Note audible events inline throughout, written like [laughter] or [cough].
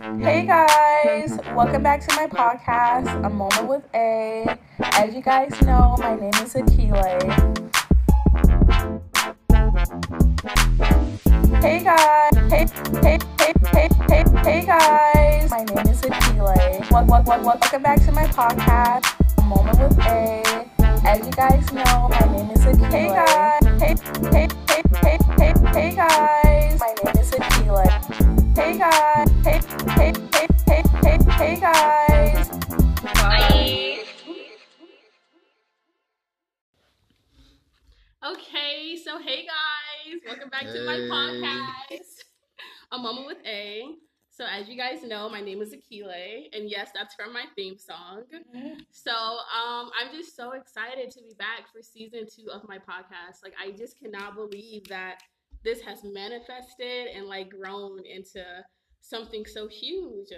Hey guys, welcome back to my podcast, A Moment with A. As you guys know, my name is Akeele. Hey guys, hey, hey, hey, hey, hey, hey guys, my name is Akeele. Wel- wel- wel- Welcome back to my podcast, A Moment with A. As you guys know, my name is Akeele. Hey guys, hey, hey, hey, hey, hey, hey guys, my name is Akeele. Hey guys, hey, hey, hey, hey, hey, hey guys. Bye. Okay, so hey guys, welcome back to my Hey. podcast, A Moment with A. So as you guys know, my name is Akeele, and yes, that's from my theme song. So um, I'm just so excited to be back for season two of my podcast. Like I just cannot believe that this has manifested and like grown into something so huge.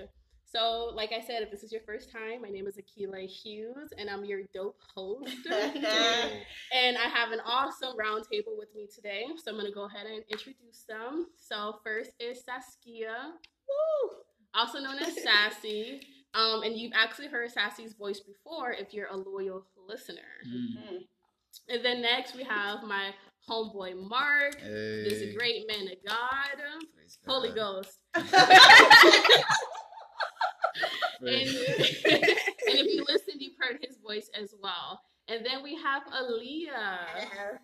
So, like I said, if this is your first time, my name is Akeele Hughes, and I'm your dope host. [laughs] [laughs] and I have an awesome roundtable with me today. So, I'm going to go ahead and introduce them. So, first is Saskia, also known as [laughs] Sassy. Um, and you've actually heard Sassy's voice before if you're a loyal listener. Mm. And then next, we have my homeboy Mark, this Hey. great man of God, Praise Holy Ghost. [laughs] [laughs] And, [laughs] and if you listened, you've heard his voice as well. And then we have Aliyah,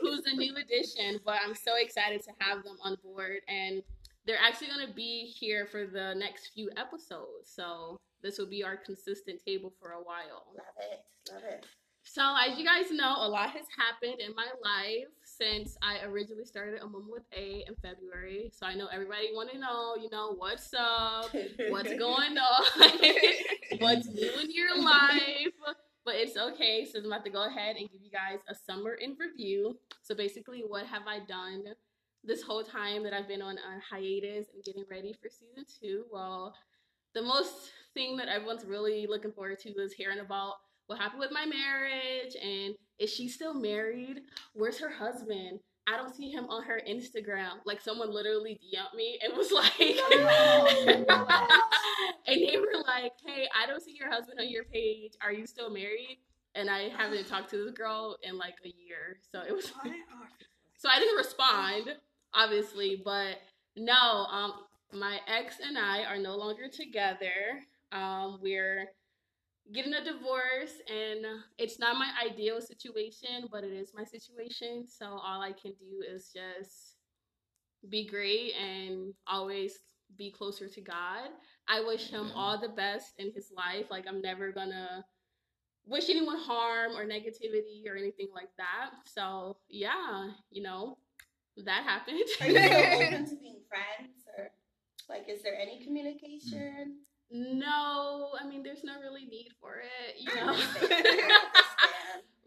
who's a new addition, but I'm so excited to have them on board. And they're actually going to be here for the next few episodes. So this will be our consistent table for a while. Love it. Love it. So, as you guys know, a lot has happened in my life since I originally started a Moment with A in February. So, I know everybody want to know, you know, what's up, what's [laughs] going on, [laughs] what's new in your life. But it's okay. So, I'm about to go ahead and give you guys a summer in review. So, basically, what have I done this whole time that I've been on a hiatus and getting ready for season two? Well, the most thing that everyone's really looking forward to is hearing about what happened with my marriage and is she still married? Where's her husband? I don't see him on her Instagram. Like someone literally DM'd me and was [laughs] like, and they were like, "Hey, I don't see your husband on your page. Are you still married?" And I haven't talked to this girl in like a year, so it was. [laughs] so I didn't respond, obviously, but no. Um, my ex and I are no longer together. Um, we're getting a divorce and it's not my ideal situation but it is my situation. So all i can do is just be great and always be closer to god. I wish him Amen. all the best in his life. Like i'm never gonna wish anyone harm or negativity or anything like that. So yeah you know that happened. Are you still [laughs] open to being friends, or like, is there any communication? No i mean there's no really need for it you [laughs] know understand. I [laughs] understand.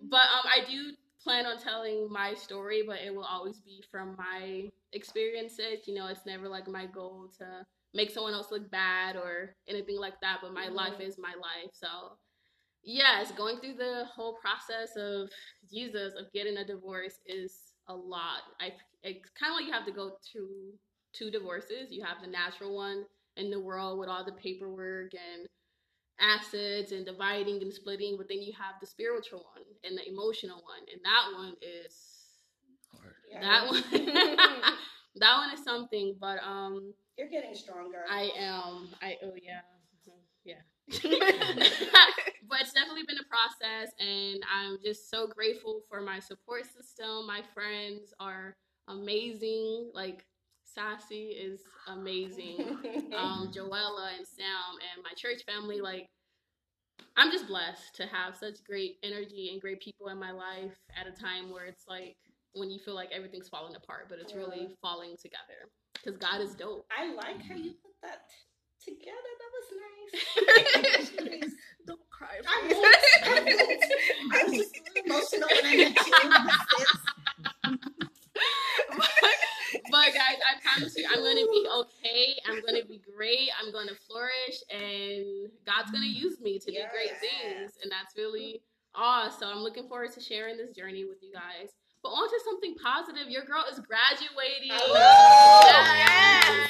But um, I do plan on telling my story, but it will always be from my experiences. You know, it's never like my goal to make someone else look bad or anything like that. But my life Mhm. is my life. So, yes, going through the whole process of Jesus of getting a divorce is a lot. I it's kind of like you have to go through two divorces. You have the natural one in the world with all the paperwork and assets and dividing and splitting, but then you have the spiritual one and the emotional one, and that one is Hard. That one. [laughs] [laughs] that one is something, but um, You're getting stronger. I am. I oh yeah, Mhm, yeah. [laughs] but it's definitely been a process, and I'm just so grateful for my support system. My friends are amazing. Like Sassy is amazing. [laughs] um, Joella and Sam and my church family. Like, I'm just blessed to have such great energy and great people in my life at a time where it's like when you feel like everything's falling apart, but it's really falling together. Because God is dope. I like how you put that together. That was nice. [laughs] Don't cry, I please. won't. I won't. [laughs] I'm just emotional when I met you. But guys, I promise you, I'm gonna be okay. I'm gonna be great. I'm gonna flourish, and God's gonna use me to do great things, and that's really awesome. I'm looking forward to sharing this journey with you guys. But on to something positive. Your girl is graduating. Oh, Yes.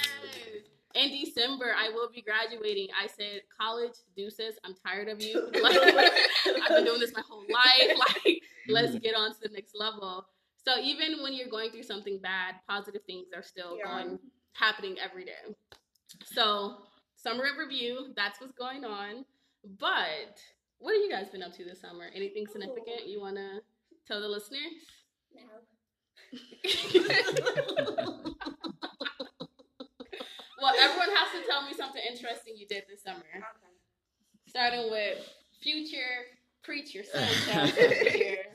in December I will be graduating. I said, college deuces. I'm tired of you. [laughs] Like, I've been doing this my whole life. [laughs] Like, let's get on to the next level. So even when you're going through something bad, positive things are still Yeah. going happening every day. So summer in review, that's what's going on. But what have you guys been up to this summer? Anything significant you want to tell the listeners? [laughs] Well, everyone has to tell me something interesting you did this summer. Starting with future preacher, son, [laughs]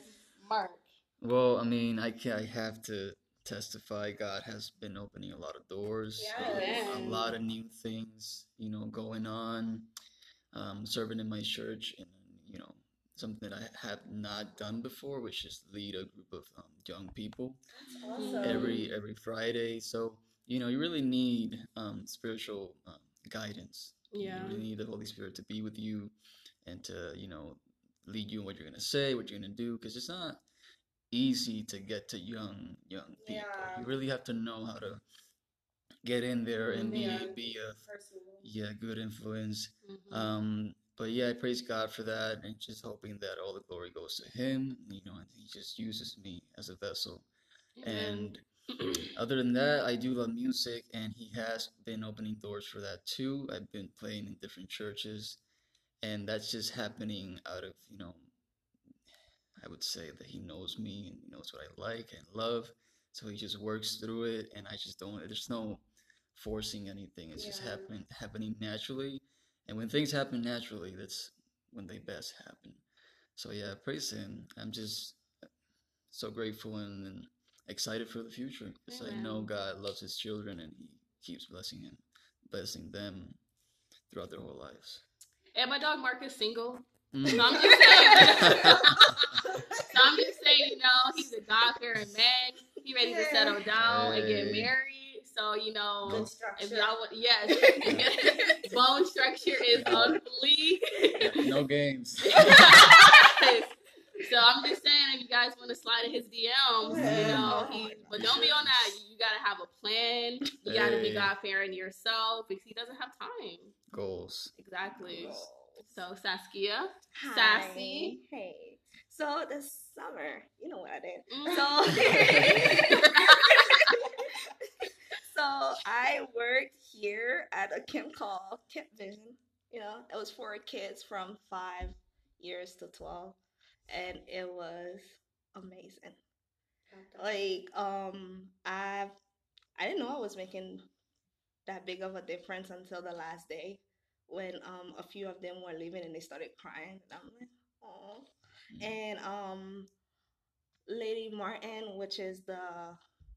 [laughs] Mark. Well, I mean, I can I have to testify. God has been opening a lot of doors, Yes. a lot of new things, you know, going on. Um, serving in my church, and you know, something that I have not done before, which is lead a group of um, young people Awesome. every every Friday. So you know, you really need um, spiritual um, guidance. Yeah. You really need the Holy Spirit to be with you and to, you know, lead you in what you're gonna say, what you're gonna do, because it's not easy to get to young young people. Yeah. You really have to know how to get in there and be Yeah. be a yeah good influence. Mhm. Um, but yeah, I praise God for that, and just hoping that all the glory goes to Him. You know, and He just uses me as a vessel. And [clears throat] other than that, I do love music, and he has been opening doors for that too. I've been playing in different churches, and that's just happening out of, you know, I would say that he knows me and he knows what I like and love. So he just works through it, and I just don't, there's no forcing anything. It's just happening, happening naturally. And when things happen naturally, that's when they best happen. So yeah, praise him. I'm just so grateful and, and excited for the future because I know God loves His children and He keeps blessing him, blessing them throughout their whole lives. And my dog Mark is single. Mm. So I'm just saying. [laughs] so I'm just saying, you know, he's a God fearing man. He ready to settle down and get married. So you know, Good if y'all want, yes, [laughs] bone structure is on fleek. no games. [laughs] So I'm just saying, if you guys want to slide in his DMs, you know, Yeah. he, but don't be on that. You gotta have a plan. You gotta be Hey. God fearing yourself because he doesn't have time. Goals. Exactly. So Saskia, Hi. Sassy. Hey. So this summer, you know what I did. Mm. So [laughs] [laughs] So I worked here at a camp called Camp Vision. You know, it was for kids from five years to twelve. And it was amazing. Like, um, I've I didn't know I was making that big of a difference until the last day when um a few of them were leaving and they started crying and I'm like, oh. And um Lady Martin, which is the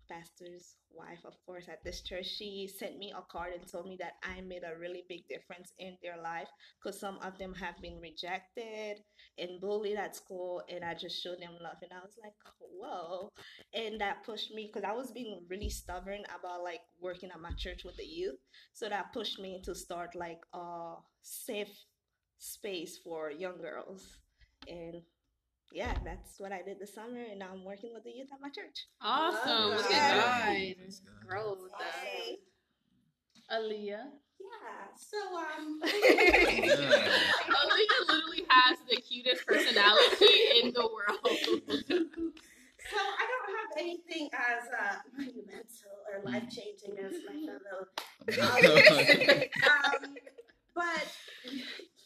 pastor's wife, of course, at this church, she sent me a card and told me that I made a really big difference in their life because some of them have been rejected and bullied at school, and I just showed them love, and I was like, whoa, and that pushed me because I was being really stubborn about like working at my church with the youth, so that pushed me to start like a safe space for young girls, and yeah, that's what I did this summer, and now I'm working with the youth at my church. Awesome. Look at Praise God. God. Growth. Hey. Aliyah. Yeah. So um. [laughs] [laughs] Aliyah literally has the cutest personality in the world. So I don't have anything as uh, monumental or life changing as my fellow [laughs] um, but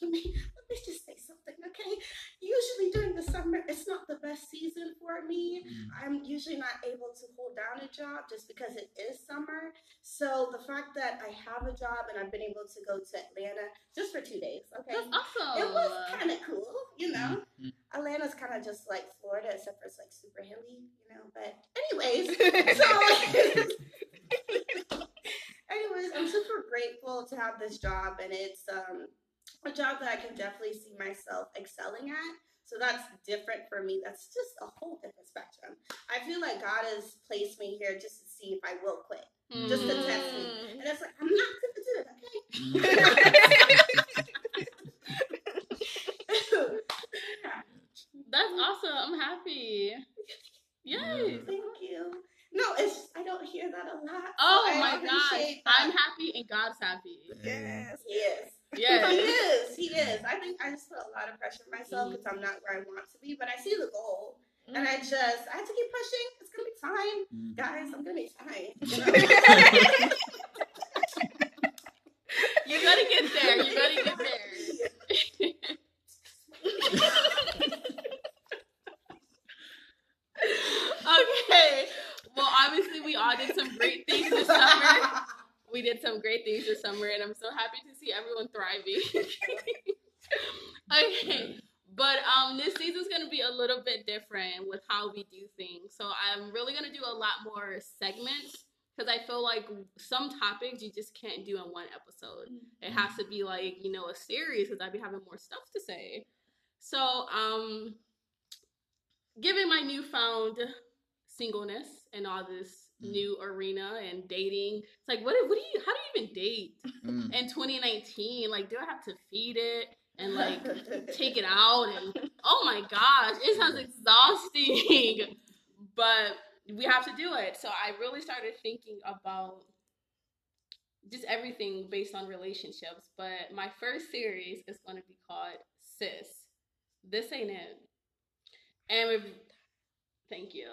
let me, let me just say something, okay? Usually during the summer, it's not the best season for me. Mm. I'm usually not able to hold down a job just because it is summer. So the fact that I have a job and I've been able to go to Atlanta just for two days, okay? That's awesome. It was kind of cool, you know. Mm. Atlanta's kind of just like Florida, except for it's like super hilly, you know. But anyways, [laughs] so [laughs] anyways, I'm super grateful to have this job, and it's um a job that I can definitely see myself excelling at. So that's different for me. That's just a whole different spectrum. I feel like God has placed me here just to see if I will quit, just to test me. Mm. And it's like I'm not gonna do it, okay? Mm. [laughs] [laughs] That's awesome. I'm happy. Yes. Thank you. No, it's I don't hear that a lot. Oh I my gosh. that. I'm happy and God's happy. Yes. Yes. He is. He is. He is. I think I just put a lot of pressure on myself because I'm not where I want to be, but I see the goal. Mm-hmm. And I just, I have to keep pushing. It's going to be fine. Mm. Guys, I'm going to be fine. [laughs] You know? You're gonna get there. You're gonna get there. [laughs] okay. Well, obviously, we all did some great things this summer. We did some great things this summer, and I'm so happy to see everyone thriving. [laughs] okay. But um, this season's gonna be a little bit different with how we do things. So I'm really gonna do a lot more segments because I feel like some topics you just can't do in one episode. It has to be like you know a series because I'd be having more stuff to say. So um, given my newfound singleness and all this Mm. new arena and dating, it's like what what do you how do you even date Mm. in 2019? Like, do I have to feed it and like [laughs] take it out and oh my gosh, it sounds exhausting. [laughs] but we have to do it. So I really started thinking about just everything based on relationships. But my first series is going to be called Sis. This ain't it. And thank you.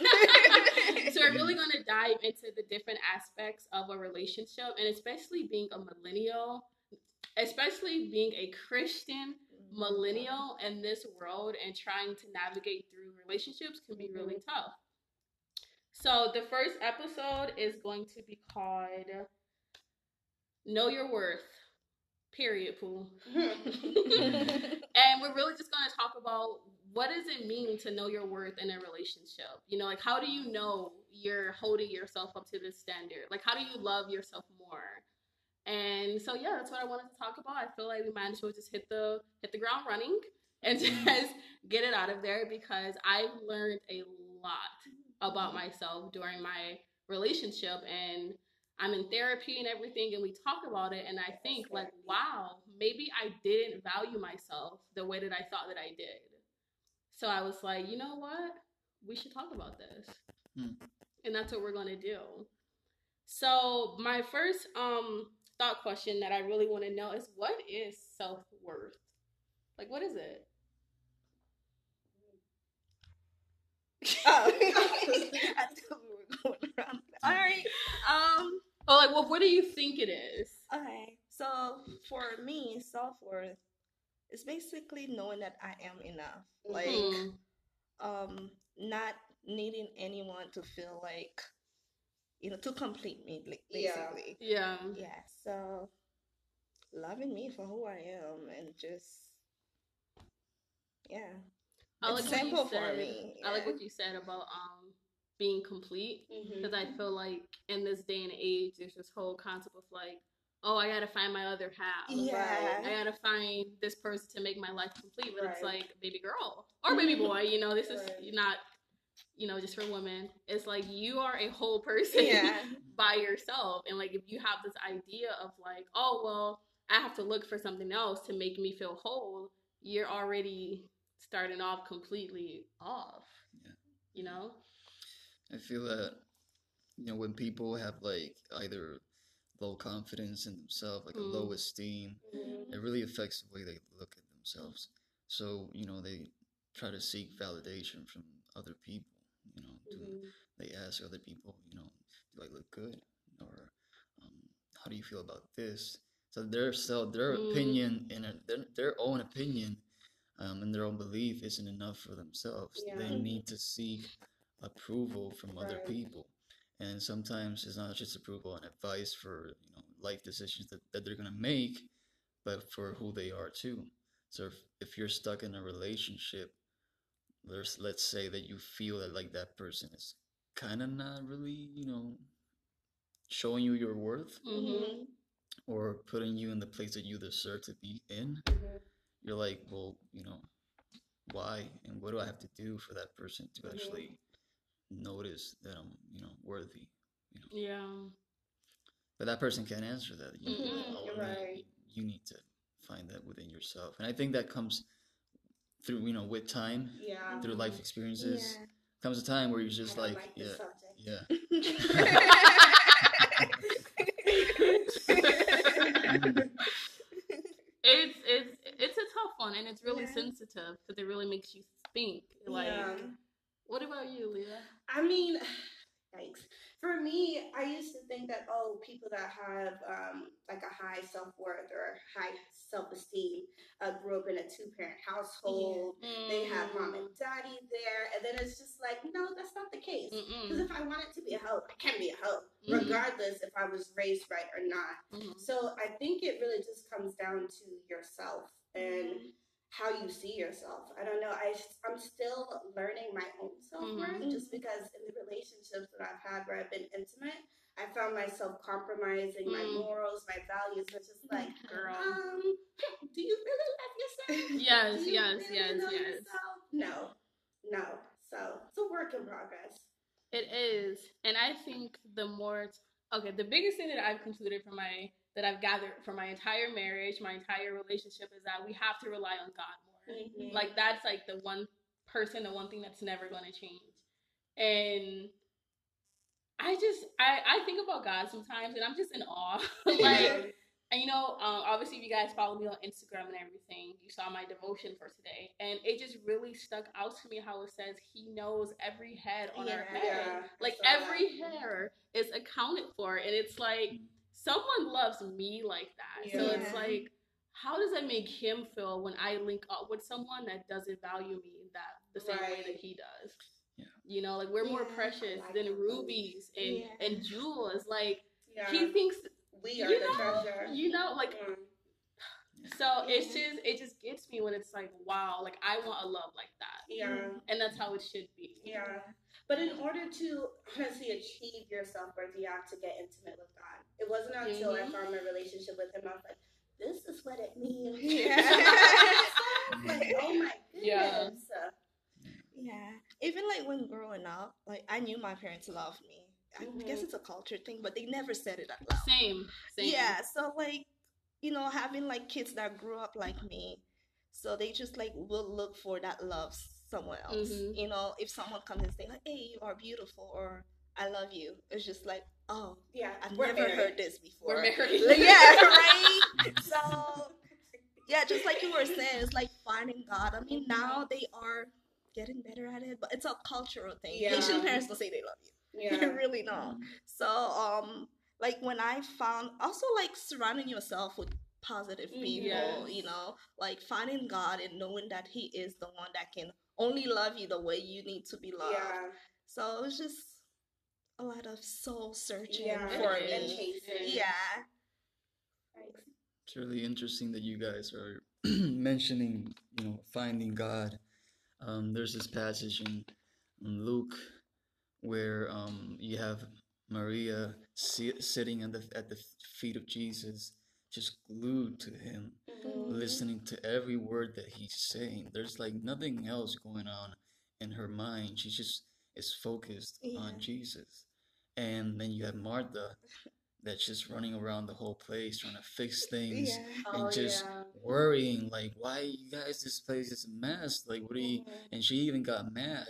[laughs] so we're really going to dive into the different aspects of a relationship and especially being a millennial, especially being a Christian mm-hmm. millennial in this world and trying to navigate through relationships can be really mm-hmm. tough. So the first episode is going to be called Know Your Worth. Period, Pooh. [laughs] [laughs] and we're really just going to talk about what does it mean to know your worth in a relationship? You know, like how do you know you're holding yourself up to this standard? Like how do you love yourself more? And so yeah, that's what I wanted to talk about. I feel like we might as well just hit the hit the ground running and mm-hmm. just get it out of there because I've learned a lot about mm-hmm. myself during my relationship and I'm in therapy and everything and we talk about it and I think like wow, maybe I didn't value myself the way that I thought that I did. So I was like, you know what? We should talk about this. Hmm. And that's what we're going to do. So my first um thought question that I really want to know is what is self-worth? Like what is it? oh. I thought [laughs] we were going around. All right. Um. Oh, like well, what do you think it is? Okay. So for me, self worth is basically knowing that I am enough. Like, Hmm. um, not needing anyone to feel like, you know, to complete me. Like, Yeah. basically. Yeah. Yeah. So loving me for who I am and just, yeah. I like what you simple for said. me, I like what you said about um being complete because I feel like in this day and age, there's this whole concept of like, oh, I gotta find my other half. Yeah. I gotta find this person to make my life complete, but it's like baby girl or baby boy. You know, this is Right. not, you know, just for women. It's like you are a whole person Yeah. [laughs] by yourself, and like if you have this idea of like, oh well, I have to look for something else to make me feel whole, you're already starting off completely off. Yeah. You know. I feel that you know when people have like either low confidence in themselves, like a Mm. low esteem, Mhm. it really affects the way they look at themselves. So you know they try to seek validation from other people. You know, do, Mhm. they ask other people, you know, do I look good, or um, how do you feel about this? So their self, their Mm. opinion and their their own opinion um, and their own belief isn't enough for themselves. Yeah. They need to seek approval from other people, and sometimes it's not just approval and advice for you know life decisions that, that they're gonna make, but for who they are too. So if, if you're stuck in a relationship, there's let's say that you feel that like that person is kind of not really you know showing you your worth Mm-hmm. or putting you in the place that you deserve to be in Mhm. you're like well you know why and what do i have to do for that person to Mhm. actually notice that i'm you know worthy Yeah. but that person can't answer that you, know, Mhm. only Right. you need to find that within yourself and i think that comes through you know with time Yeah. through life experiences Yeah. comes a time where you're just I don't like, yeah subject. yeah [laughs] it's it's it's a tough one, and it's really Yeah. sensitive because it really makes you think. Like, Yeah. What about you, Leah? I mean, [sighs] yikes. For me, I used to think that oh, people that have um, like a high self worth or high self esteem uh, grew up in a two parent household. They have mom and daddy there, and then it's just like no, that's not the case. Because if I wanted to be a hoe, I can be a hoe, Mhm. regardless if I was raised right or not. Mhm. So I think it really just comes down to yourself and how you see yourself. I don't know. I I'm still learning my own self worth Mhm. just because in the relationships that I've had where I've been intimate, I found myself compromising my Mm. morals, my values, which is like, [laughs] Girl. um, [laughs] do you really love yourself? [laughs] Yes, Do you yes, really yes, know yes. yourself? No, no. So it's a work in progress. It is, and I think the more it's, okay, the biggest thing that I've concluded from my that I've gathered from my entire marriage, my entire relationship is that we have to rely on God more. Mhm. Like that's like the one person, the one thing that's never going to change. And I just I I think about God sometimes, and I'm just in awe. [laughs] like and you know, um, obviously, if you guys follow me on Instagram and everything, you saw my devotion for today, and it just really stuck out to me how it says He knows every head on our Yeah. head, Yeah, like I saw that. every hair is accounted for, and it's like someone loves me like that. So it's like, how does that make Him feel when I link up with someone that doesn't value me that the same way that He does? Yeah. You know, like we're more Yeah, I precious like than rubies and Yeah. and jewels. Like Yeah. He thinks we are you the know, treasure. you know, like so it's just it just gets me when it's like wow, like I want a love like that, Yeah. and that's how it should be. Yeah. But in order to honestly achieve your self worth, you have to get intimate with God. It wasn't until Mhm. I found my relationship with Him, I was like, this is what it means. [laughs] [laughs] Yeah. like, oh my goodness. Yeah. Yeah. Even like when growing up, like I knew my parents loved me. I guess Mhm. it's a culture thing, but they never said it out loud. Same, same. Yeah, so like, you know, having like kids that grew up like me, so they just like will look for that love somewhere else. Mhm. You know, if someone comes and say like, "Hey, you are beautiful," or "I love you," it's just like, "Oh, Yeah. I've never married. heard this before." We're married. [laughs] yeah, right. [laughs] So yeah, just like you were saying, it's like finding God. I mean, now they are getting better at it, but it's a cultural thing. Yeah. Haitian parents don't say they love you. [laughs] Yeah. They really don't. So um, like when I found also like surrounding yourself with positive Mm, people, yes. you know, like finding God and knowing that He is the one that can only love you the way you need to be loved. Yeah. So it was just a lot of soul searching Yeah. for It and me. chasing. Yeah. Right. It's really interesting that you guys are [clears throat] mentioning, you know, finding God. Um, there's this passage in, in Luke where um, you have Maria sit, sitting at the at the feet of Jesus, just glued to him, Mhm. listening to every word that he's saying. There's like nothing else going on in her mind. She just is focused Yeah. on Jesus. And then you have Martha that's just running around the whole place trying to fix things Yeah. Oh, and just yeah. worrying like why you guys this place is a mess like what are you Mhm. and she even got mad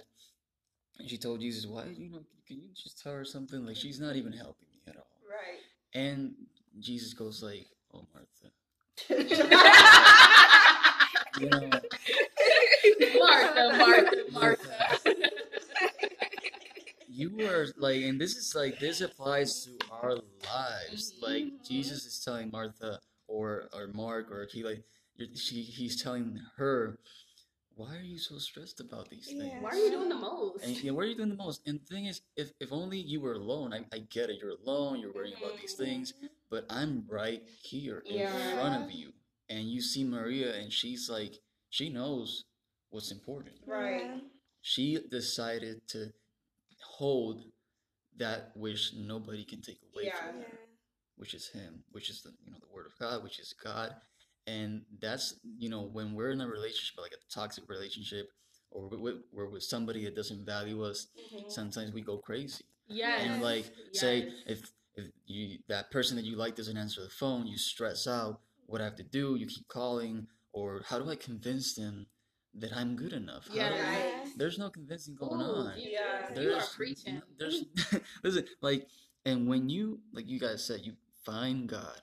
and she told jesus why you know can you just tell her something like she's not even helping me at all Right. and jesus goes like oh martha you Martha, Martha, Martha. you are like and this is like this applies to our lives like Mhm. jesus is telling martha or or mark or he like she he's telling her why are you so stressed about these things Yeah. Why are you doing the most? And yeah, what are you doing the most? And the thing is, if, if only you were alone, I, I get it. You're alone, you're worrying about these mm-hmm. things, but I'm right here in Yeah. front of you. And you see Maria, and she's like, she knows what's important. Right. She decided to hold that which nobody can take away Yeah. from Yeah. her, which is Him, which is the you know the Word of God, which is God. And that's you know when we're in a relationship, like a toxic relationship, or we're with, we're with somebody that doesn't value us, Mhm. sometimes we go crazy yeah and like say if if you that person that you like doesn't answer the phone you stress out what i have to do you keep calling or how do i convince them that i'm good enough do I- Yes. There's no convincing going Ooh, on Yeah. You are there's preaching. [laughs] there's listen like and when you like you guys said you find god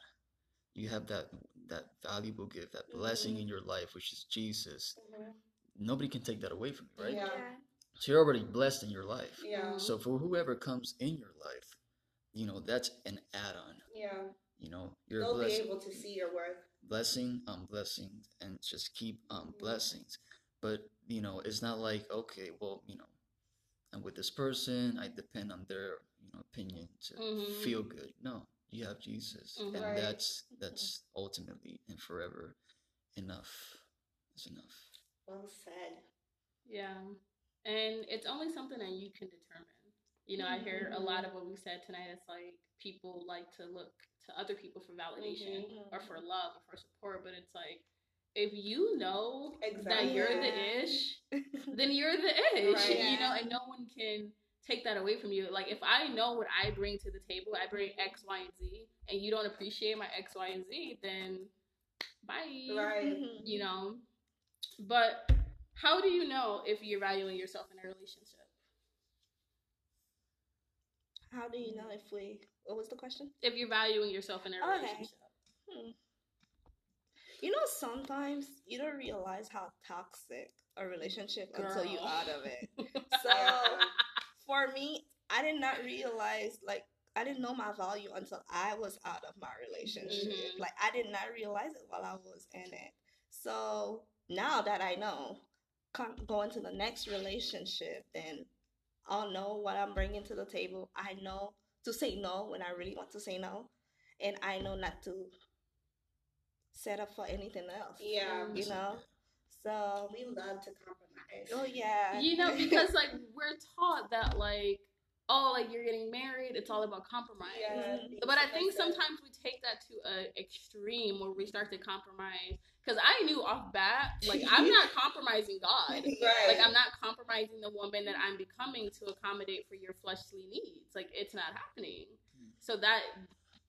you have that that valuable gift, that blessing Mhm. in your life, which is Jesus. Mhm. Nobody can take that away from you, right? Yeah. So you're already blessed in your life. Yeah. So for whoever comes in your life, you know, that's an add-on. Yeah. You know, you're a They'll be able to see your worth. blessing on blessings, and just keep on Mhm. blessings. But you know, it's not like okay, well, you know, I'm with this person. I depend on their you know opinion to Mhm. feel good. No, you have Jesus, and Right. that's that's ultimately and forever enough. It's enough. Well said. Yeah. And it's only something that you can determine. You know, I hear a lot of what we said tonight. It's like people like to look to other people for validation Mhm. or for love or for support, but it's like if you know that you're the ish, [laughs] then you're the ish. Right. You know, and no one can take that away from you. Like if I know what I bring to the table, I bring X, Y, and Z, and you don't appreciate my X, Y, and Z, then bye Right. Mhm. you know. But how do you know if you're valuing yourself in a relationship? How do you know if we? What was the question? If you're valuing yourself in a Okay. relationship. Hmm. You know, sometimes you don't realize how toxic a relationship until you're out of it. [laughs] So for me, I did not realize like I didn't know my value until I was out of my relationship. Mhm. Like I did not realize it while I was in it. So now that I know, going to the next relationship, then I'll know what I'm bringing to the table. I know to say no when I really want to say no, and I know not to set up for anything else. Yeah. you know. So We love to compromise. Oh yeah, you know, [laughs] because like we're taught that like, oh, like you're getting married, it's all about compromise. Yeah. Mhm. But I think sometimes we take that to an extreme where we start to compromise. Because I knew off bat, like I'm [laughs] not compromising God. Right. Like I'm not compromising the woman that I'm becoming to accommodate for your fleshly needs. Like it's not happening. So that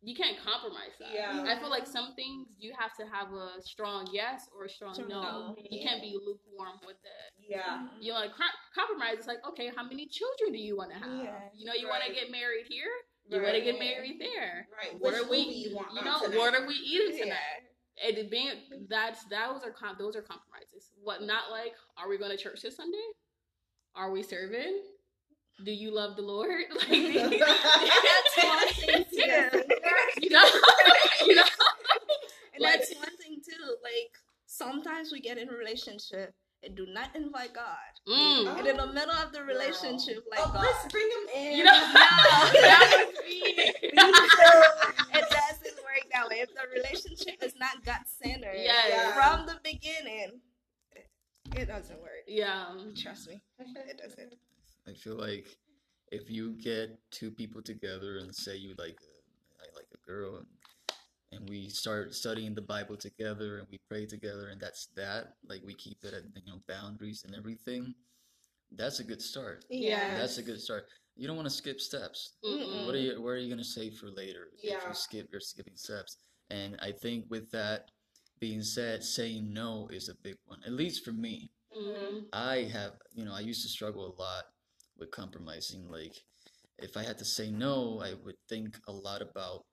you can't compromise that. Yeah. I feel like some things you have to have a strong yes or a strong Strong no. no, You can't be lukewarm with it. Yeah. Mm-hmm. You know, like compromise. It's like, okay, how many children do you want to have? Yeah. You know, you want to get married here. You want to get married there. Right. What Which are we? You, want You know, tonight? what are we eating Yeah. tonight? It being that's those are com- those are compromises. What not like? Are we going to church this Sunday? Are we serving? Do you love the Lord? [laughs] Like [laughs] [laughs] That's one thing too. you know, you know. And Like- that's one thing too. Like sometimes we get in a relationship and do not invite God. Mm. And in the middle of the relationship, like oh, God, let's bring him in. You know, that was me. it doesn't work that way. If the relationship is not God centered Yes. from the beginning, it doesn't work. Yeah. Trust me, it doesn't. I feel like if you get two people together and say you like a, I like a girl and, and we start studying the Bible together and we pray together and that's that like we keep it at you know boundaries and everything that's a good start Yeah. that's a good start you don't want to skip steps Mm-mm. what are you what are you going to save for later yeah. if you skip you're skipping steps and I think with that being said saying no is a big one at least for me Mhm. I have, you know, I used to struggle a lot with compromising. Like, if I had to say no, I would think a lot about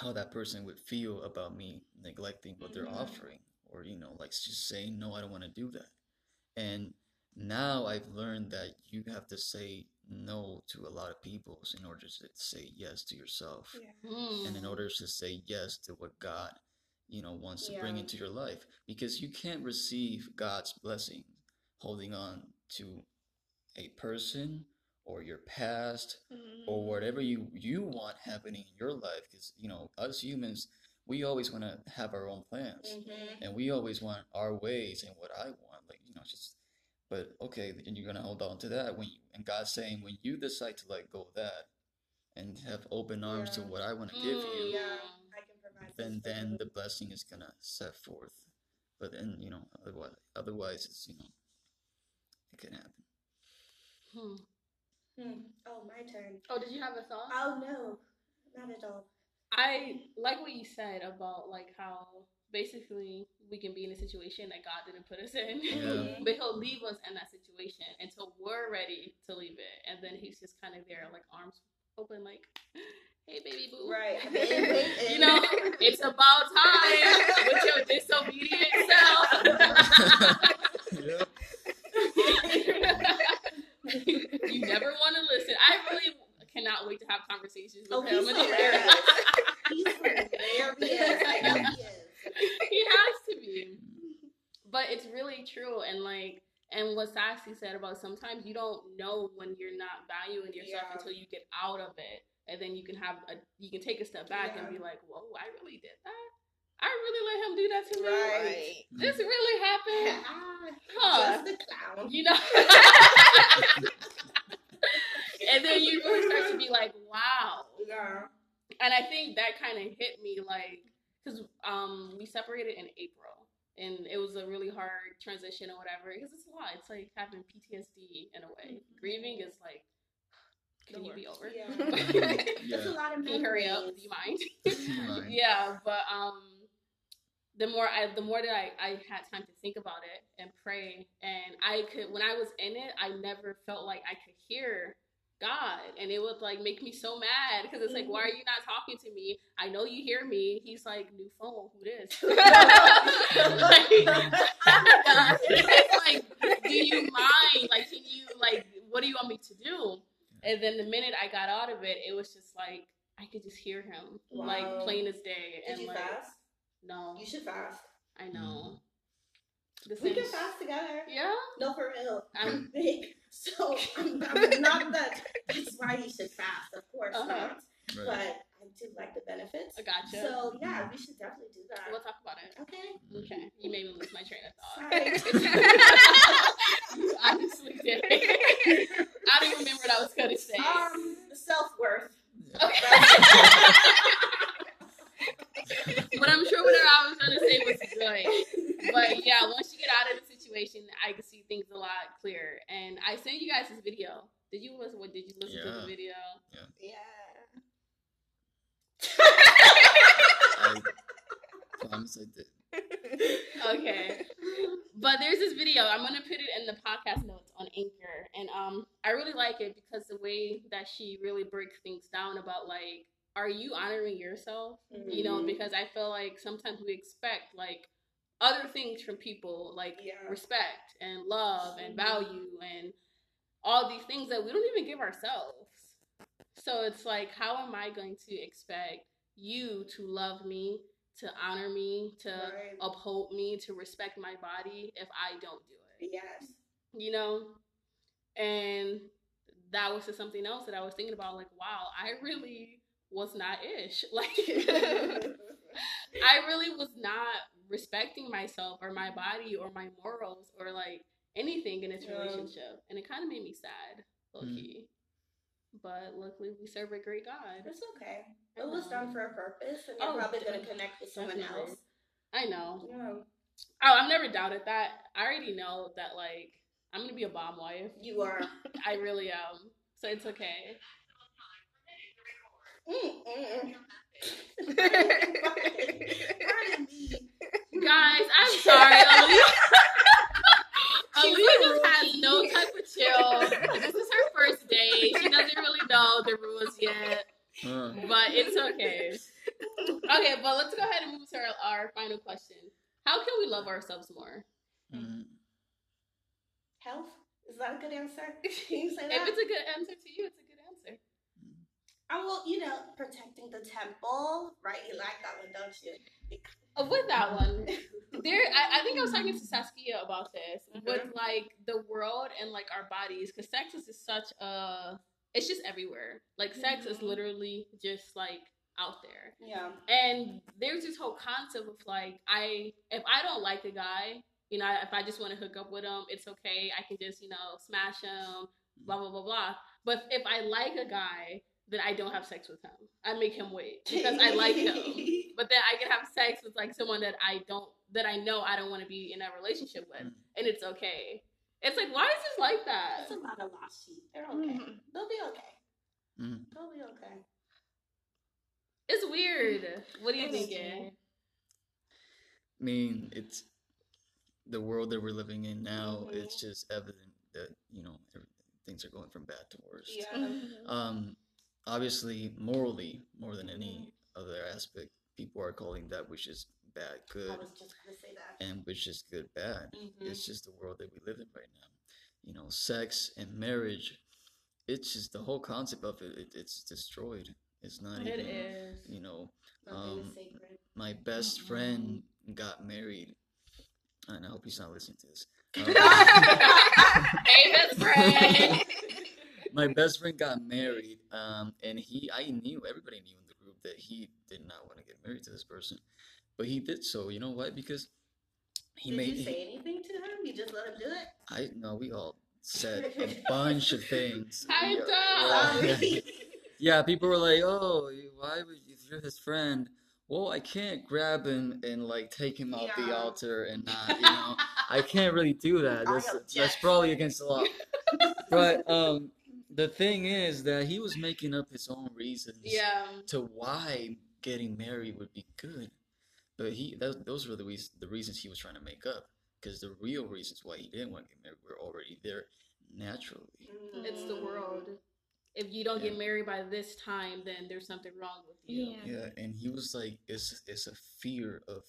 how that person would feel about me neglecting what they're Mhm. offering, or, you know, like just saying, no, I don't want to do that. And now I've learned that you have to say no to a lot of people in order to say yes to yourself Yeah. Mm. and in order to say yes to what God, you know, wants to bring into your life, because you can't receive God's blessing holding on to a person or your past or whatever you you want happening in your life. Because you know, us humans, we always want to have our own plans, Mhm. and we always want our ways and what I want, like you know, just. But okay, and you're gonna hold on to that when you, and God's saying when you decide to let go of that and have open arms to what I want to give you, Yeah. I can provide. then then the blessing is gonna set forth. But then you know otherwise otherwise it's you know it can happen. Hmm. Hmm. Oh, my turn. Oh, did you have a thought? Oh no, not at all. I like what you said about like how basically we can be in a situation that God didn't put us in. Yeah. [laughs] but he'll leave us in that situation until we're ready to leave it. And then he's just kind of there, like arms open, like, hey baby boo. Right. [laughs] You know, it's about time with your disobedient [laughs] self. [laughs] you never want to listen. I really cannot wait to have conversations with Oh, him. he's [laughs] hilarious. He's hilarious. I he is. he has to be. But it's really true, and like, and what Sassy said about sometimes you don't know when you're not valuing yourself Yeah. until you get out of it, and then you can have a, you can take a step back and be like, whoa, I really did that. I really let him do that to me. Right. This really happened. Ah, [laughs] Huh. Just a clown. You know. [laughs] and then you really start to be like, wow. Yeah. and I think that kind of hit me like because um we separated in April and it was a really hard transition or whatever because it's a lot. It's like having PTSD in a way. Grieving is like, can you be over? Yeah. [laughs] Yeah. It's a lot of Can you hurry up? Do memories. you mind? Yeah, but um, the more I, the more that I, I had time to think about it and pray, and I could when I was in it, I never felt like I could hear God, and it would like make me so mad because it's like, why are mm-hmm. you not talking to me? I know you hear me. He's like, new phone, who this? [laughs] like, [laughs] it's like, do you mind? Like, can you like, what do you want me to do? And then the minute I got out of it, it was just like I could just hear him, like plain as day. Did and you like, fast? No, You should fast. I know. This We can fast together. Yeah, No, for real. I'm- [laughs] big. So I'm, I'm not that. [laughs] That's why you should fast. Of course Uh-huh. not. Right. But I do like the benefits. I gotcha. So yeah, we should definitely do that. we'll talk about it. Okay. Okay, you made me lose my train of thought. Sorry. you [laughs] honestly did. I don't even remember what I was gonna say. um, self worth. Okay. but I'm sure whatever I was gonna say was good. But yeah, once you get out of the situation, I can see things a lot clearer. And I sent you guys this video. Did you listen? What did you listen to the Yeah. video? Yeah. I promise I did. Okay. But there's this video. I'm gonna put it in the podcast notes on Anchor, and um, I really like it because the way that she really breaks things down about like, are you honoring yourself? You know, Mhm. because I feel like sometimes we expect like other things from people, like Yeah. respect and love and Mhm. value and all these things that we don't even give ourselves. So it's like, how am I going to expect you to love me, to honor me, to Right. uphold me, to respect my body if I don't do it? Yes. You know? And that was just something else that I was thinking about. Like, wow, I really was not ish. [laughs] Like, I really was not respecting myself or my body or my morals or like anything in this Yeah. relationship. And it kind of made me sad, low Mm. But luckily, we serve a great God. It's okay. It was done for a purpose, and you're Oh, probably gonna connect with someone Definitely. else. I know. Yeah. Oh, I've never doubted that. I already know that, like, I'm gonna be a bomb wife. You are. [laughs] I really am. So it's okay. Mm-mm. Guys, I'm sorry. [laughs] [laughs] Aliyah, She's just has no type of chill. This is her first day. She doesn't really know the rules yet, Uh, but it's okay. Okay, but let's go ahead and move to our, our final question. How can we love ourselves more? mm, Health? Is that a good answer? [laughs] Can you say If it's a good answer to you, it's a good answer. Oh, well, you know, protecting the temple, right? You like that one, don't you? Uh, with that one, there I, I think I was talking to Saskia about this with Mhm. like the world and like our bodies because sex is just such a it's just everywhere like sex is Mhm. literally just like out there Yeah. and there's this whole concept of like i if i don't like a guy you know if i just want to hook up with him it's okay i can just you know smash him blah blah blah blah but if i like a guy then i don't have sex with him i make him wait because i like him [laughs] but then I can have sex with like someone that I don't that I know I don't want to be in a relationship with, Mm. and it's okay. It's like why is this like That's that? a lot of lost sheep. They're okay. Mhm. They'll be okay. mm. They'll be okay. It's weird. What do you It's think? I mean, it's the world that we're living in now. Mhm. It's just evident that you know things are going from bad to worse. Yeah. Mhm. Um, obviously morally more than any other aspect, people are calling that which is bad good I was just gonna say that. and which is good bad. Mhm. It's just the world that we live in right now. You know, sex and marriage. It's just the whole concept of it. it it's destroyed. It's not It even. is. You know, um, my best Mm-mm. friend got married, and I hope he's not listening to this. [laughs] Um, [laughs] hey, best friend. [laughs] my best friend got married, um, and he, I knew, everybody knew in the group that he did not want to get married to this person, but he did so. You know why? Because he Did made. you he- say anything to him? You just let him do it? I no, we all said a bunch of things. I Yeah, don't. yeah. Yeah, people were like, "Oh, why would you, if you're his friend? Well, I can't grab him and like take him off the altar and [laughs] not, you know, I can't really do that. That's, that's probably against the law." [laughs] But um, the thing is that he was making up his own reasons yeah. to why getting married would be good. But he, that, those were the reasons, the reasons he was trying to make up. Because the real reasons why he didn't want to get married were already there naturally. It's the world. If you don't get married by this time, then there's something wrong with you. Yeah. Yeah, and he was like, it's it's a fear of,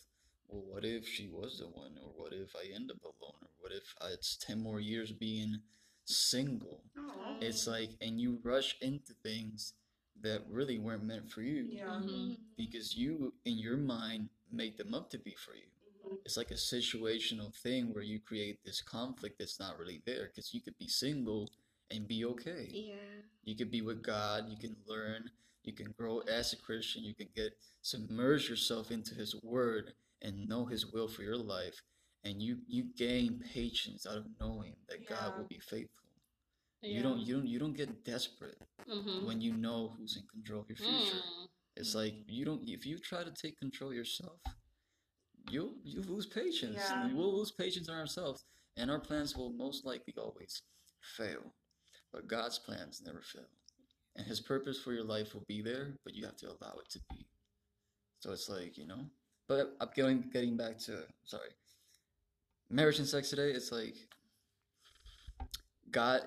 well, what if she was the one, or what if I end up alone, or what if I, it's ten more years being single? Aw. It's like, and you rush into things that really weren't meant for you Yeah. Mhm. because you, in your mind, make them up to be for you. Mhm. It's like a situational thing where you create this conflict that's not really there because you could be single and be okay. Yeah. You could be with God, you can learn, you can grow as a Christian, you can get submerge yourself into his word and know his will for your life and you you gain patience out of knowing that God will be faithful. Yeah. You don't you don't you don't get desperate Mhm. when you know who's in control of your future. Mm. It's like you don't if you try to take control yourself, you'll you lose patience. Yeah. We will lose patience on ourselves, and our plans will most likely always fail. But God's plans never fail, and His purpose for your life will be there, but you have to allow it to be. So it's like you know. But I'm getting getting back to sorry, marriage and sex today. It's like God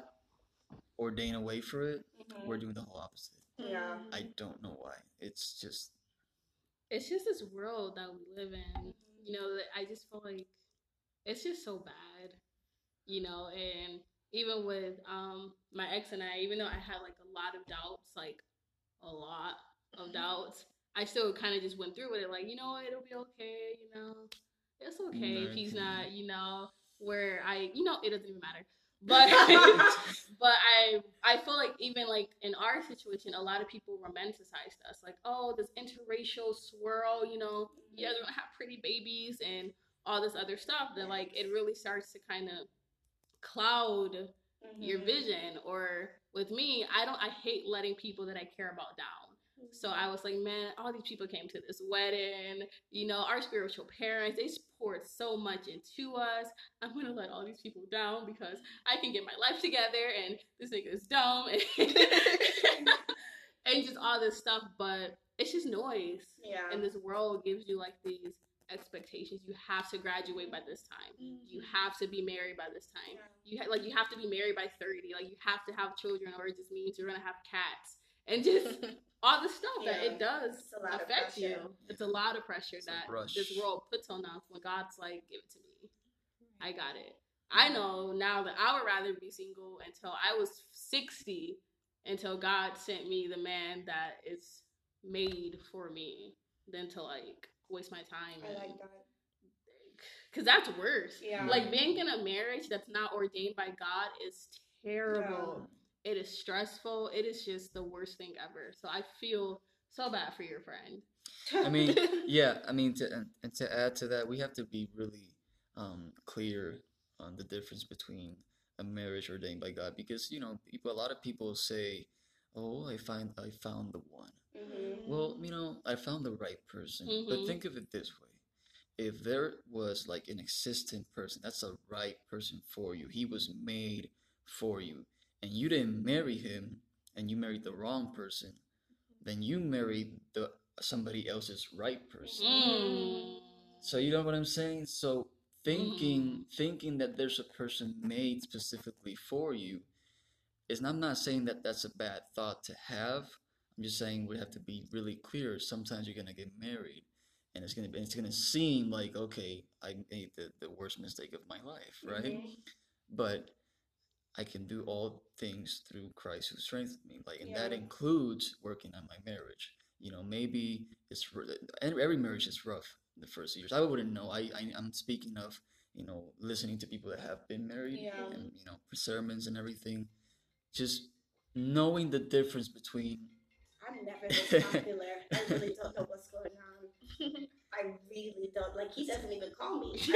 ordained a way for it. Mhm. We're doing the whole opposite. Yeah. I don't know why. It's just It's just this world that we live in. You know, I just feel like it's just so bad. You know, and even with um my ex and I, even though I had like a lot of doubts, like a lot of doubts, I still kind of just went through with it. Like, you know it'll be okay. You know, it's okay if he's not. You know, where I, you know, it doesn't even matter. But [laughs] but I I feel like even like in our situation, a lot of people romanticized us, like, oh, this interracial swirl, you know, you guys are gonna have pretty babies and all this other stuff. That like it really starts to kind of cloud your Mhm. vision. Or with me, I don't I hate letting people that I care about down. So I was like, man, all these people came to this wedding. You know, our spiritual parents, they poured so much into us. I'm gonna let all these people down because I can get my life together and this nigga is dumb and, [laughs] and just all this stuff. But it's just noise. Yeah. And this world gives you like these expectations. You have to graduate by this time. You mm-hmm. have to be married by this time. You ha- like you have to be married by 30. Like you have to have children, or it just means you're gonna have cats and [laughs] just all the stuff that it does It's a lot of affect you. It's a lot of pressure It's that this world puts on us when God's like, give it to me. I got it. I know now that I would rather be single until I was 60 until God sent me the man that is made for me than to like waste my time. I like that. Because that's worse. Yeah. Like being in a marriage that's not ordained by God is terrible. It is stressful. It is just the worst thing ever. So I feel so bad for your friend. I mean, [laughs] yeah, I mean to and, and to add to that, we have to be really um clear on the difference between a marriage ordained by God because you know, people a lot of people say, "Oh, I find I found the one." Mhm. Well, you know, I found the right person. Mhm. But think of it this way. If there was like an existing person, that's a right person for you. He was made for you. And you didn't marry him and you married the wrong person, then you married the somebody else's right person. Mm. So you know what I'm saying? So thinking thinking that there's a person made specifically for you is I'm not saying that that's a bad thought to have. I'm just saying we have to be really clear. Sometimes you're gonna get married, and it's gonna be, it's gonna seem like okay, I made the, the worst mistake of my life, right? Mhm. But I can do all things through Christ who strengthens me. Like, and that includes working on my marriage. You know, maybe it's and every marriage is rough in the first years. I wouldn't know. I, I I'm speaking of you know listening to people that have been married Yeah. and you know sermons and everything. Just knowing the difference between I'm never this popular. I really don't know what's going on. [laughs] I really don't. Like he doesn't even call me. [laughs]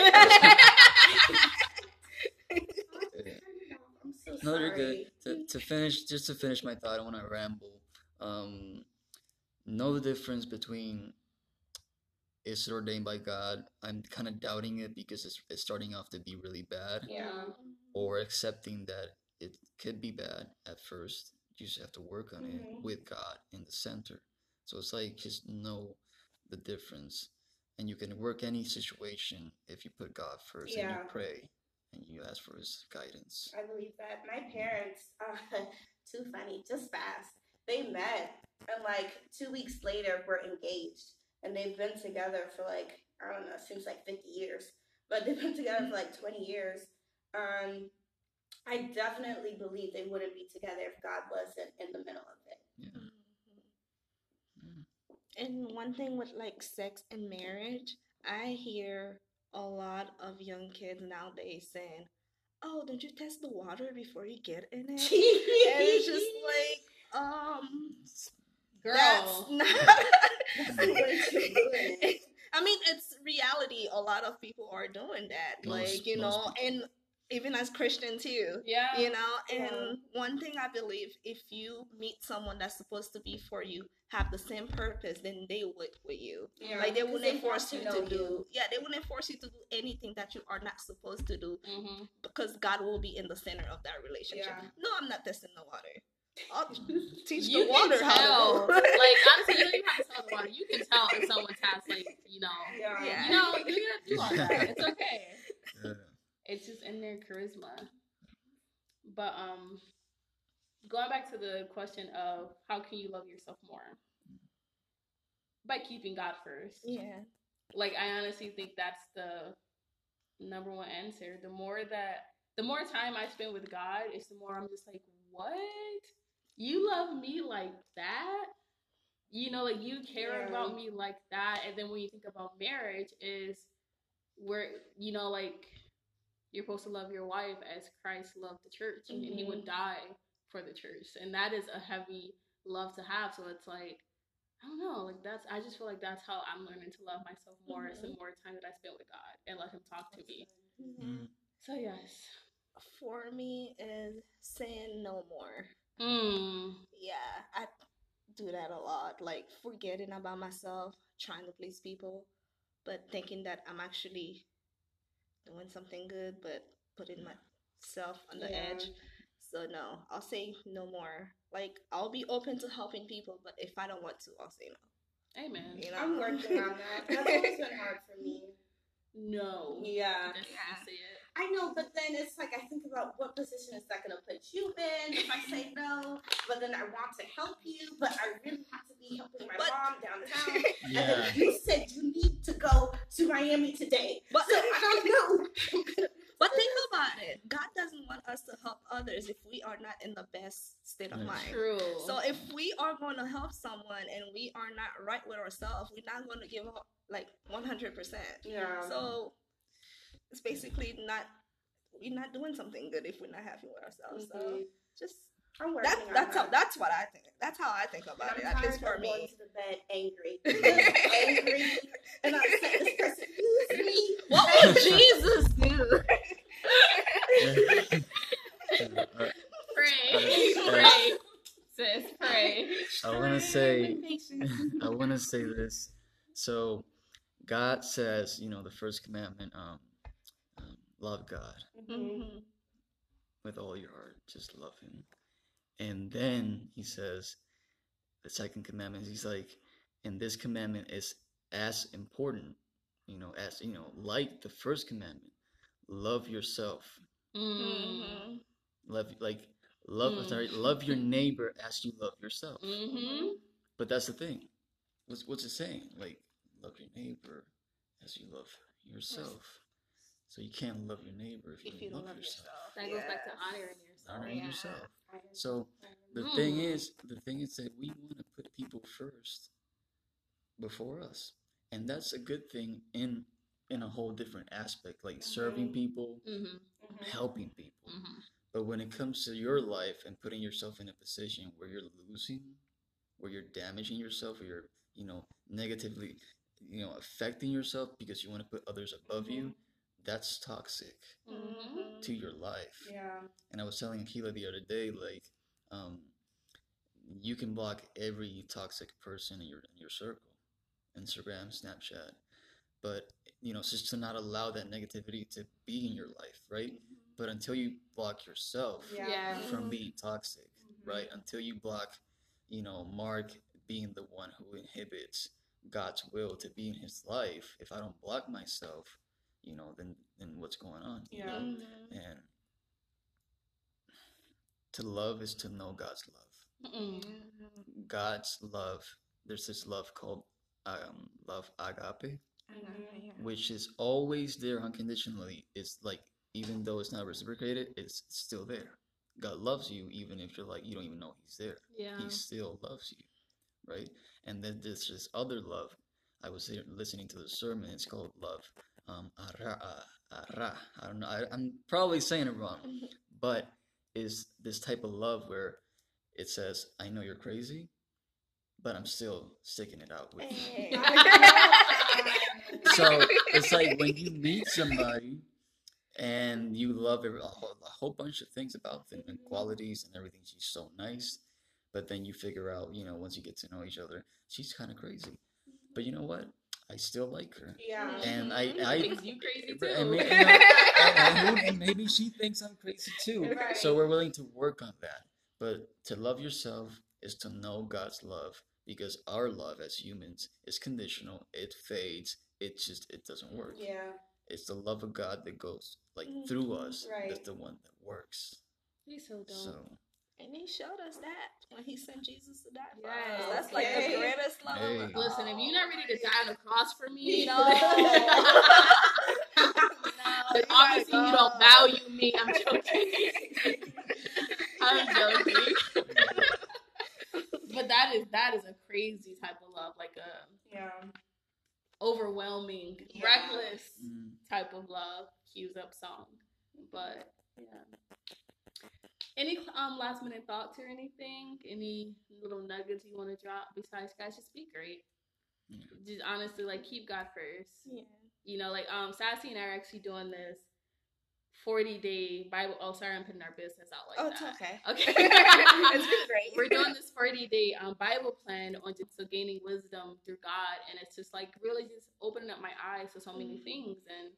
I'm so No, you're good. To, to finish, just to finish my thought, I want to ramble. Um, know the difference between is it ordained by God? I'm kind of doubting it because it's, it's starting off to be really bad, Yeah. or accepting that it could be bad at first. You just have to work on it Mhm. with God in the center. So it's like just know the difference, and you can work any situation if you put God first and you pray and you ask for His guidance. I believe that. My parents, uh, [laughs] too funny, just fast. They met, and like two weeks later, we're engaged, and they've been together for like I don't know, seems like fifty years, but they've been together for like twenty years. Um, I definitely believe they wouldn't be together if God wasn't in the middle of it. Yeah. Mm. And one thing with like sex and marriage, I hear a lot of young kids nowadays saying, "Oh, don't you test the water before you get in it?" [laughs] and it's just like, um, Girl. that's not. That's the way to ruin it. I mean, it's reality. A lot of people are doing that, Most- like you know, people. and even as Christian too. yeah. you know and Yeah. one thing i believe if you meet someone that's supposed to be for you have the same purpose then they would with you Yeah, like they wouldn't want force you know to do yeah they wouldn't force you to do anything that you are not supposed to do hmm because god will be in the center of that relationship Yeah. no i'm not testing the water i'll [laughs] [laughs] teach You the water can how tell. to [laughs] like honestly, you don't even have to tell the water. You can tell if someone's has like you know, Yeah. Yeah. you know, you gotta do all that. It's okay. Yeah. It's just in their charisma. But um, going back to the question of how can you love yourself more by keeping God first. yeah Like I honestly think that's the number one answer. The more that the more time I spend with God, it's the more I'm just like, what? You love me like that? You know, like you care Yeah. about me like that. And then when you think about marriage, is where you know, like you're supposed to love your wife as Christ loved the church, and he would die for the church, and that is a heavy love to have. So it's like. I don't know, like that's. I just feel like that's how I'm learning to love myself more. It's the more time that I spend with God and let Him talk to me. Mm. So yes. for me is saying no more Mm. yeah, I do that a lot. Like forgetting about myself, trying to please people, but thinking that I'm actually doing something good, but putting myself on the Yeah. edge. So no, I'll say no more. Like I'll be open to helping people, but if I don't want to, I'll say no. Amen. You know, I'm working on that. That's always been hard for me. [laughs] No. Yeah. That's Yeah. You say it. I know, but then it's like I think about what position is that going to put you in if I say no, but then I want to help you, but I really have to be helping my But- mom downtown. [laughs] And then you said you need to go to Miami today. But So I don't know. [laughs] but think about it. God doesn't want us to help others if we are not in the best state of Yeah. mind. True. So if we are going to help someone and we are not right with ourselves, we're not going to give up like 100%. Yeah. So it's basically not we're not doing something good if we're not happy with ourselves. So Mhm. just I'm working that that's how that's what I think. That's how I think about I'm it. At least for of going me. to the bed angry. [laughs] Angry and I This "Excuse me. What would [laughs] Jesus do? Pray. Pray. Sis, pray. I want to say, I want to say this. So, God says, you know, the first commandment, um, love God Mhm. with all your heart, just love Him. And then He says, the second commandment, He's like, and this commandment is as important, you know, as you know, like the first commandment, love yourself. Mm. Mhm. Love like love Mm. sorry, love your neighbor as you love yourself. Mm-hmm. but that's the thing. What's what's it saying? Like love your neighbor as you love yourself. So you can't love your neighbor if you, If you don't don't love love yourself. yourself. That goes back to honoring yourself. Honoring Yeah. yourself. So the thing Mm. is, the thing is that we want to put people first before us, and that's a good thing in in a whole different aspect, like serving Mhm. people, Mm-hmm. helping people. Mm-hmm. But when it comes to your life and putting yourself in a position where you're losing, where you're damaging yourself, or you're, you know, negatively, you know, affecting yourself because you want to put others above you, that's toxic Mm-hmm. to your life. Yeah. And I was telling Akeele the other day, like, um, you can block every toxic person in your in your circle, Instagram, Snapchat, but you know, just to not allow that negativity to be in your life, right? But until you block yourself Yeah. From being toxic, Mhm. right? Until you block, you know, Mark being the one who inhibits God's will to be in his life. If I don't block myself, you know, then then what's going on? you Yeah. know? And to love is to know God's love. Mm-mm. God's love. There's this love called um, love agape, which is always there unconditionally. It's like even though it's not reciprocated, it's still there. God loves you even if you're like you don't even know He's there. Yeah. He still loves you, right? And then there's this other love. I was listening to the sermon. It's called love. Um, ara, ara. I don't know. I, I'm probably saying it wrong, [laughs] but is this type of love where it says, "I know you're crazy, but I'm still sticking it out with you." [laughs] So it's like when you meet somebody and you love every, a, whole, a whole bunch of things about them and qualities and everything. She's so nice, but then you figure out, you know, once you get to know each other, she's kind of crazy. But you know what? I still like her. Yeah. And I, Mhm. I, Thinks you crazy and too. may- you [laughs] and, and and [laughs] maybe she thinks I'm crazy too. Right. So we're willing to work on that. But to love yourself is to know God's love because our love as humans is conditional. It fades. It just it doesn't work. Yeah. It's the love of God that goes like Mhm. through us. Right. That's the one that works. He's so dope. So And he showed us that when he sent Jesus to die for Yes. us. That's like the greatest love. Hey. of Listen, if you're not ready to die on the cross for me, [laughs] No. [laughs] then no, obviously you don't value me. I'm joking. [laughs] I'm joking. but that is that is a crazy type of love, like a Yeah. overwhelming, Yeah. reckless mm, type of love. Cues up song, but yeah. Any um last minute thoughts or anything? Any little nuggets you want to drop? Besides, guys, just be great. Yeah. Just honestly, like keep God first. Yeah. You know, like um, Sassy and I are actually doing this forty day Bible. Oh, sorry, I'm putting our business out like Oh, it's okay. [laughs] Okay. [laughs] it's been great. We're doing this 40 day um, Bible plan on just so gaining wisdom through God. And it's just like really just opening up my eyes to so many Mhm. things. And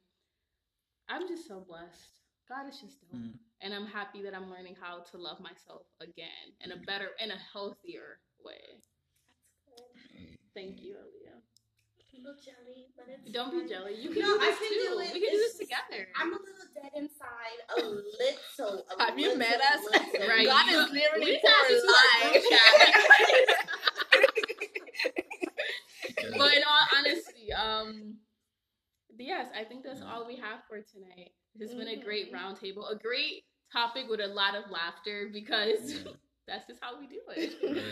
I'm just so blessed. God is just dope. Mm. And I'm happy that I'm learning how to love myself again in a better, in a healthier way. hey, Thank you, Aliyah. jelly, but it's Don't be jelly. You can No, do I can too. Do it. We can it's do this together. I'm a little dead inside, a little. A Have you met us? little. Right. God you- is literally we for life. [laughs] [laughs] but in all honesty, um, but yes, I think that's all we have for tonight. This has been a great Mhm. roundtable, a great topic with a lot of laughter because [laughs] that's just how we do it. [laughs] right.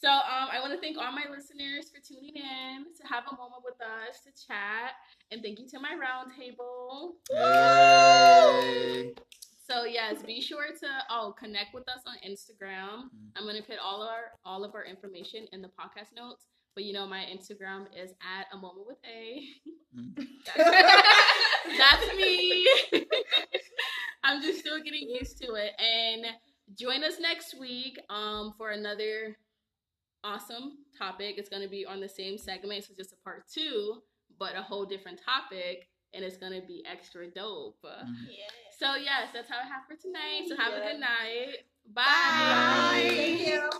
So um, I want to thank all my listeners for tuning in to have a moment with us to chat, and thank you to my roundtable. Hey. So yes, be sure to oh connect with us on Instagram. Mm. I'm gonna put all of our all of our information in the podcast notes. But you know my Instagram is at a moment with a. Mm. [laughs] That's me. I'm just still getting used to it. And join us next week um for another awesome topic. It's gonna be on the same segment, so just a part two, but a whole different topic, and it's gonna be extra dope. Mm. Yeah. So yes, that's how I have for tonight. So have a good night. Bye. Bye. Thank you.